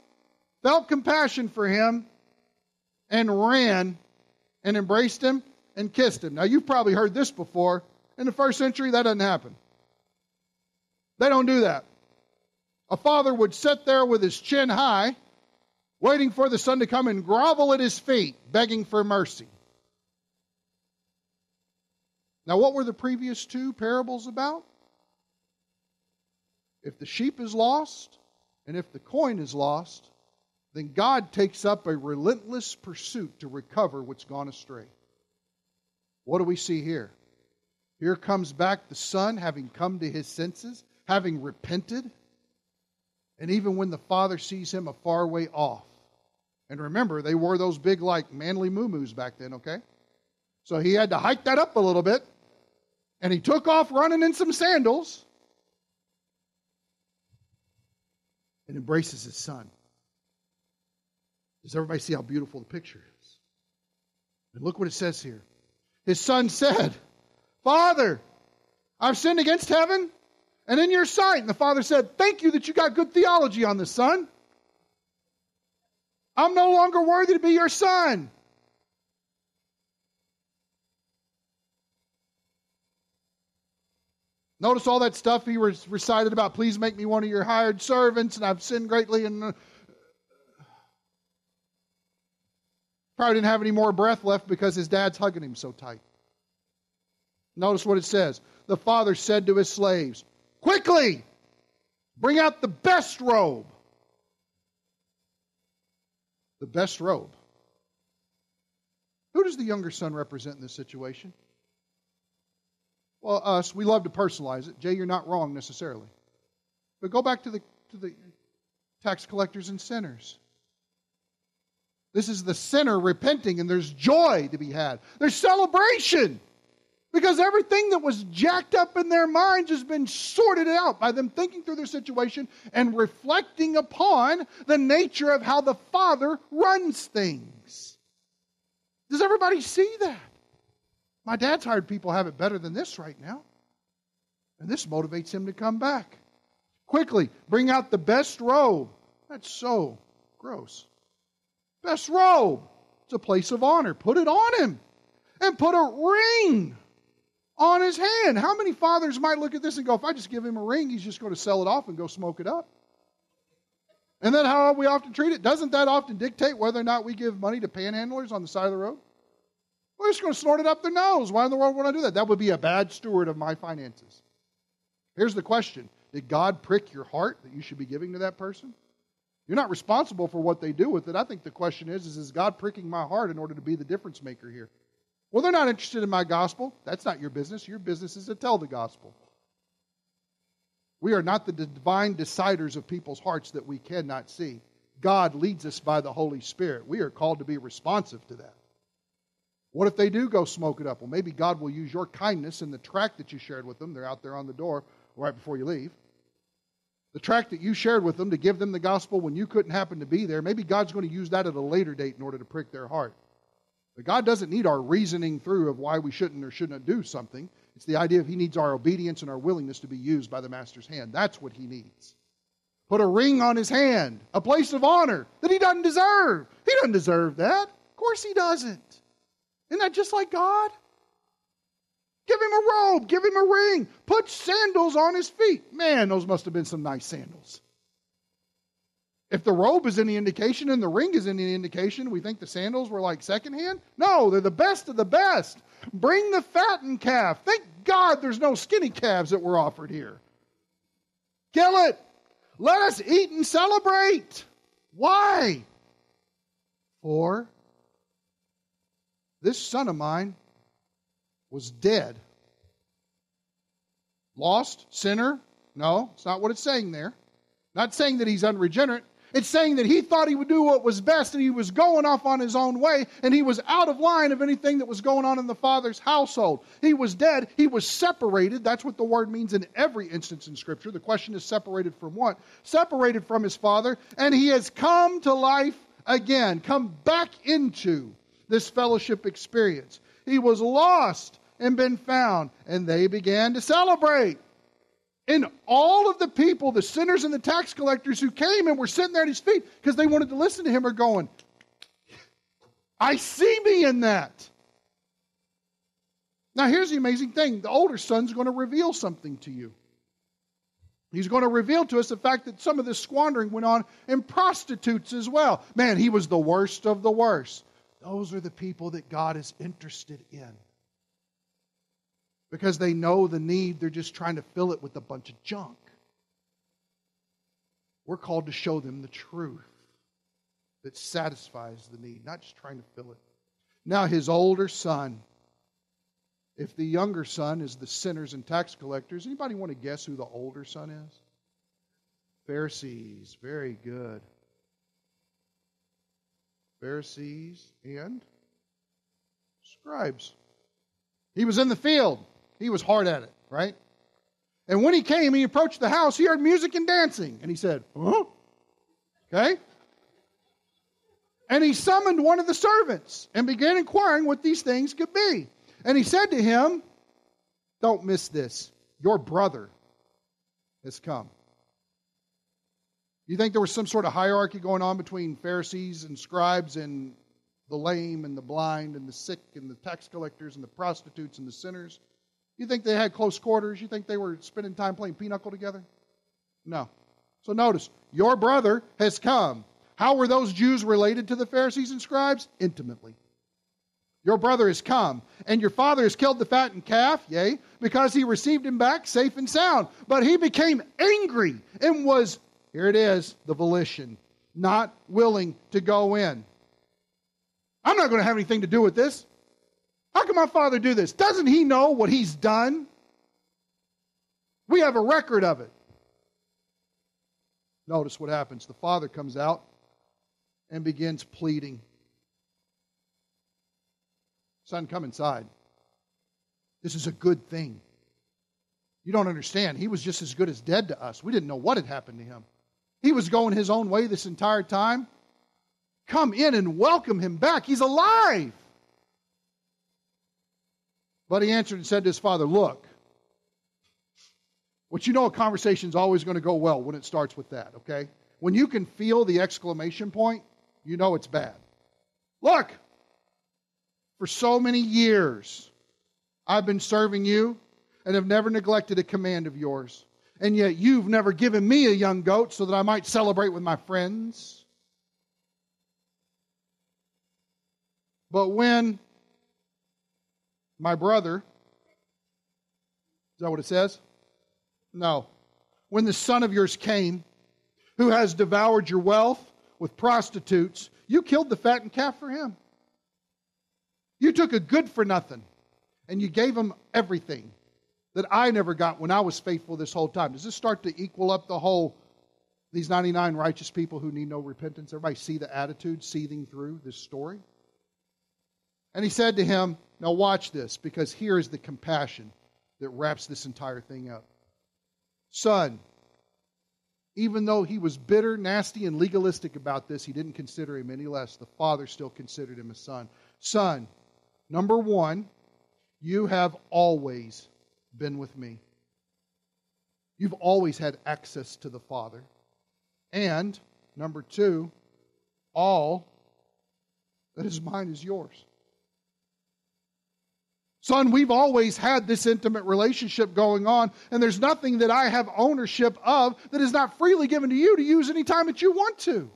felt compassion for him, and ran and embraced him and kissed him. Now, you've probably heard this before. In the first century, that doesn't happen. They don't do that. A father would sit there with his chin high waiting for the son to come and grovel at his feet, begging for mercy. Now, what were the previous two parables about? If the sheep is lost and if the coin is lost, then God takes up a relentless pursuit to recover what's gone astray. What do we see here? Here comes back the son having come to his senses, having repented, and even when the father sees him a far way off, and remember, they wore those big, like, manly moo back then, okay? So he had to hike that up a little bit. And he took off running in some sandals and embraces his son. Does everybody see how beautiful the picture is? And look what it says here. His son said, Father, I've sinned against heaven and in your sight. And the father said, Thank you that you got good theology on this, son. I'm no longer worthy to be your son. Notice all that stuff he was recited about, please make me one of your hired servants, and I've sinned greatly, and uh, probably didn't have any more breath left because his dad's hugging him so tight. Notice what it says. The father said to his slaves, Quickly, bring out the best robe. The best robe. Who does the younger son represent in this situation? Well, us. We love to personalize it. Jay, you're not wrong necessarily. But go back to the, to the tax collectors and sinners. This is the sinner repenting, and there's joy to be had. There's celebration. Because everything that was jacked up in their minds has been sorted out by them thinking through their situation and reflecting upon the nature of how the Father runs things. Does everybody see that? My dad's hired people have it better than this right now. And this motivates him to come back. Quickly, bring out the best robe. That's so gross. Best robe. It's a place of honor. Put it on him. And put a ring on his hand. How many fathers might look at this and go, if I just give him a ring, he's just going to sell it off and go smoke it up? And then how we often treat it? Doesn't that often dictate whether or not we give money to panhandlers on the side of the road? We're just going to snort it up their nose. Why in the world would I do that? That would be a bad steward of my finances. Here's the question Did God prick your heart that you should be giving to that person? You're not responsible for what they do with it. I think the question is, is, is God pricking my heart in order to be the difference maker here? Well, they're not interested in my gospel. That's not your business. Your business is to tell the gospel. We are not the divine deciders of people's hearts that we cannot see. God leads us by the Holy Spirit. We are called to be responsive to that. What if they do go smoke it up? Well, maybe God will use your kindness and the tract that you shared with them. They're out there on the door right before you leave. The tract that you shared with them to give them the gospel when you couldn't happen to be there, maybe God's going to use that at a later date in order to prick their heart. But God doesn't need our reasoning through of why we shouldn't or shouldn't do something. It's the idea of He needs our obedience and our willingness to be used by the Master's hand. That's what He needs. Put a ring on His hand, a place of honor that He doesn't deserve. He doesn't deserve that. Of course He doesn't. Isn't that just like God? Give him a robe, give him a ring, put sandals on his feet. Man, those must have been some nice sandals. If the robe is any indication and the ring is any indication, we think the sandals were like secondhand? No, they're the best of the best. Bring the fattened calf. Thank God there's no skinny calves that were offered here. Kill it. Let us eat and celebrate. Why? For this son of mine was dead. Lost? Sinner? No, it's not what it's saying there. Not saying that he's unregenerate. It's saying that he thought he would do what was best and he was going off on his own way and he was out of line of anything that was going on in the Father's household. He was dead. He was separated. That's what the word means in every instance in Scripture. The question is separated from what? Separated from his Father. And he has come to life again, come back into this fellowship experience. He was lost and been found, and they began to celebrate. And all of the people, the sinners and the tax collectors who came and were sitting there at his feet because they wanted to listen to him, are going, I see me in that. Now, here's the amazing thing the older son's going to reveal something to you. He's going to reveal to us the fact that some of this squandering went on in prostitutes as well. Man, he was the worst of the worst. Those are the people that God is interested in. Because they know the need, they're just trying to fill it with a bunch of junk. We're called to show them the truth that satisfies the need, not just trying to fill it. Now, his older son, if the younger son is the sinners and tax collectors, anybody want to guess who the older son is? Pharisees. Very good. Pharisees, and scribes. He was in the field. He was hard at it, right? And when he came, he approached the house. He heard music and dancing. And he said, Huh? Okay? And he summoned one of the servants and began inquiring what these things could be. And he said to him, Don't miss this. Your brother has come. You think there was some sort of hierarchy going on between Pharisees and scribes and the lame and the blind and the sick and the tax collectors and the prostitutes and the sinners? You think they had close quarters? You think they were spending time playing pinochle together? No. So notice, your brother has come. How were those Jews related to the Pharisees and scribes? Intimately. Your brother has come, and your father has killed the fattened calf, yea, because he received him back safe and sound. But he became angry and was, here it is, the volition, not willing to go in. I'm not going to have anything to do with this. How can my father do this? Doesn't he know what he's done? We have a record of it. Notice what happens. The father comes out and begins pleading. Son, come inside. This is a good thing. You don't understand. He was just as good as dead to us. We didn't know what had happened to him. He was going his own way this entire time. Come in and welcome him back. He's alive. But he answered and said to his father, Look, what you know, a conversation is always going to go well when it starts with that, okay? When you can feel the exclamation point, you know it's bad. Look, for so many years, I've been serving you and have never neglected a command of yours. And yet you've never given me a young goat so that I might celebrate with my friends. But when my brother, is that what it says? No. When the son of yours came, who has devoured your wealth with prostitutes, you killed the fattened calf for him. You took a good for nothing and you gave him everything that I never got when I was faithful this whole time. Does this start to equal up the whole, these 99 righteous people who need no repentance? Everybody see the attitude seething through this story? And he said to him, Now watch this, because here is the compassion that wraps this entire thing up. Son, even though he was bitter, nasty, and legalistic about this, he didn't consider him any less. The father still considered him a son. Son, number one, you have always been with me. You've always had access to the Father. And, number two, all that is mine is yours. Son, we've always had this intimate relationship going on, and there's nothing that I have ownership of that is not freely given to you to use anytime that you want to.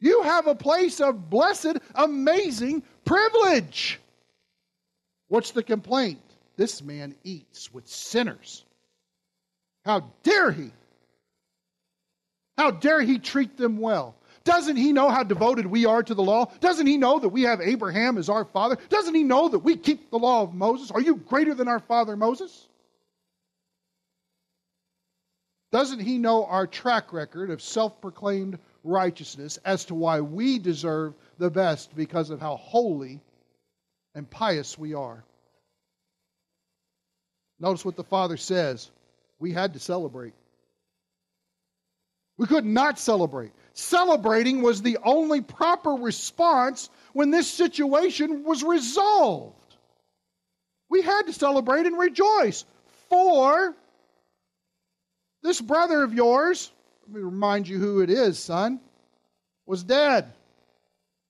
You have a place of blessed, amazing privilege. What's the complaint? This man eats with sinners. How dare he? How dare he treat them well? Doesn't he know how devoted we are to the law? Doesn't he know that we have Abraham as our father? Doesn't he know that we keep the law of Moses? Are you greater than our father Moses? Doesn't he know our track record of self proclaimed righteousness as to why we deserve the best because of how holy and pious we are? Notice what the Father says. We had to celebrate. We could not celebrate. Celebrating was the only proper response when this situation was resolved. We had to celebrate and rejoice. For this brother of yours, let me remind you who it is, son, was dead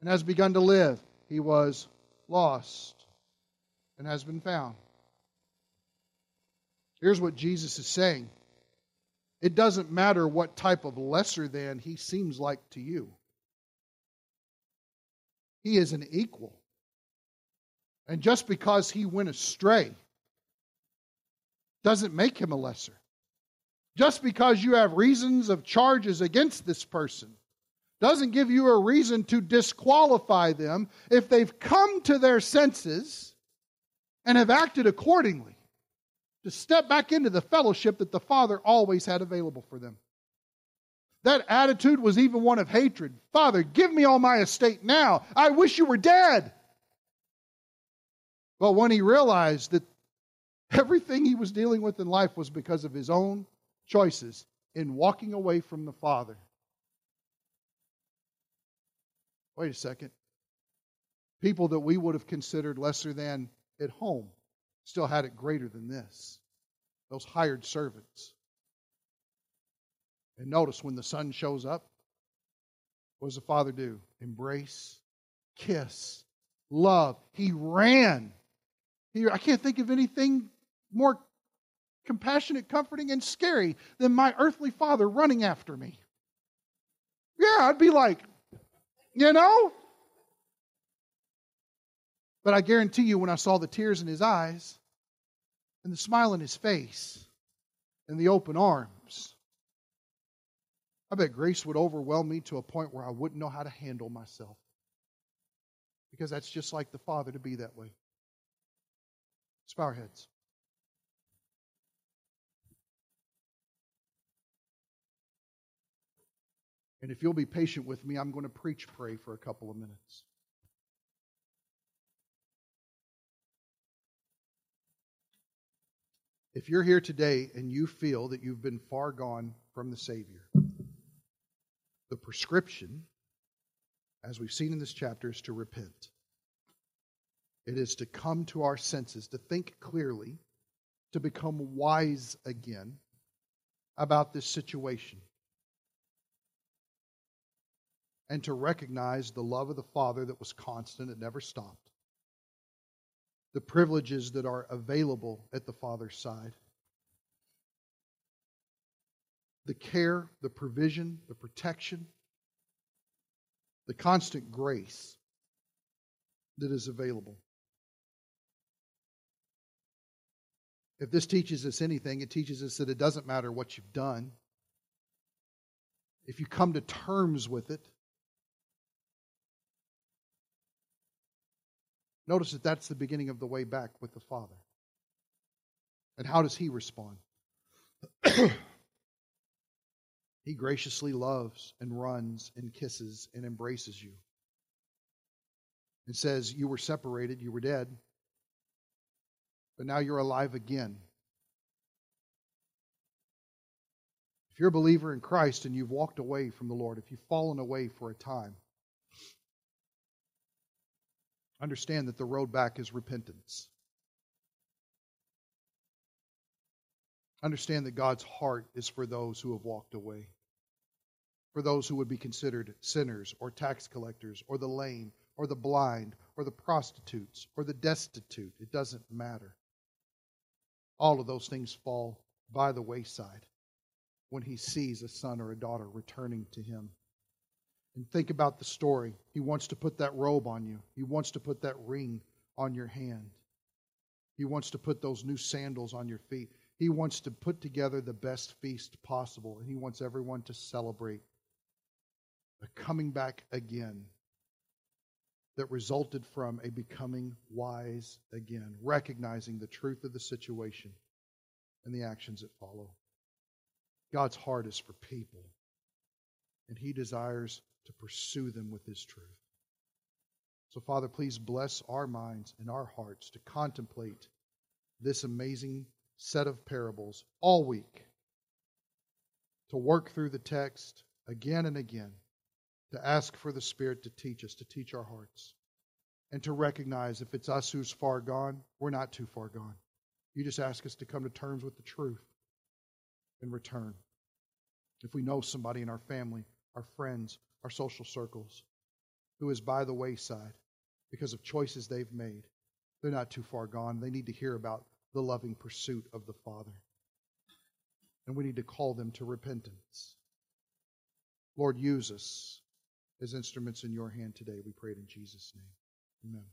and has begun to live. He was lost and has been found. Here's what Jesus is saying it doesn't matter what type of lesser than he seems like to you, he is an equal. And just because he went astray doesn't make him a lesser. Just because you have reasons of charges against this person doesn't give you a reason to disqualify them if they've come to their senses and have acted accordingly to step back into the fellowship that the Father always had available for them. That attitude was even one of hatred. Father, give me all my estate now. I wish you were dead. But when he realized that everything he was dealing with in life was because of his own choices in walking away from the Father. Wait a second. People that we would have considered lesser than at home still had it greater than this those hired servants. And notice when the son shows up, what does the father do? Embrace, kiss, love. He ran. He, I can't think of anything more compassionate, comforting, and scary than my earthly father running after me. Yeah, I'd be like, you know? But I guarantee you, when I saw the tears in his eyes and the smile on his face and the open arms, I bet grace would overwhelm me to a point where I wouldn't know how to handle myself. Because that's just like the Father to be that way. Let's bow our heads. And if you'll be patient with me, I'm going to preach pray for a couple of minutes. If you're here today and you feel that you've been far gone from the Savior, the prescription, as we've seen in this chapter, is to repent. It is to come to our senses, to think clearly, to become wise again about this situation and to recognize the love of the Father that was constant, it never stopped, the privileges that are available at the Father's side, the care, the provision, the protection, the constant grace that is available. If this teaches us anything, it teaches us that it doesn't matter what you've done. If you come to terms with it, Notice that that's the beginning of the way back with the Father. And how does He respond? he graciously loves and runs and kisses and embraces you. And says, You were separated, you were dead, but now you're alive again. If you're a believer in Christ and you've walked away from the Lord, if you've fallen away for a time, Understand that the road back is repentance. Understand that God's heart is for those who have walked away, for those who would be considered sinners or tax collectors or the lame or the blind or the prostitutes or the destitute. It doesn't matter. All of those things fall by the wayside when he sees a son or a daughter returning to him. And think about the story. He wants to put that robe on you, He wants to put that ring on your hand. He wants to put those new sandals on your feet. He wants to put together the best feast possible, and He wants everyone to celebrate a coming back again that resulted from a becoming wise again, recognizing the truth of the situation and the actions that follow. God's heart is for people, and He desires to pursue them with His truth. So, Father, please bless our minds and our hearts to contemplate this amazing set of parables all week, to work through the text again and again, to ask for the Spirit to teach us, to teach our hearts, and to recognize if it's us who's far gone, we're not too far gone. You just ask us to come to terms with the truth and return. If we know somebody in our family, our friends, our social circles who is by the wayside because of choices they've made. They're not too far gone. They need to hear about the loving pursuit of the Father. And we need to call them to repentance. Lord, use us as instruments in your hand today. We pray it in Jesus' name. Amen.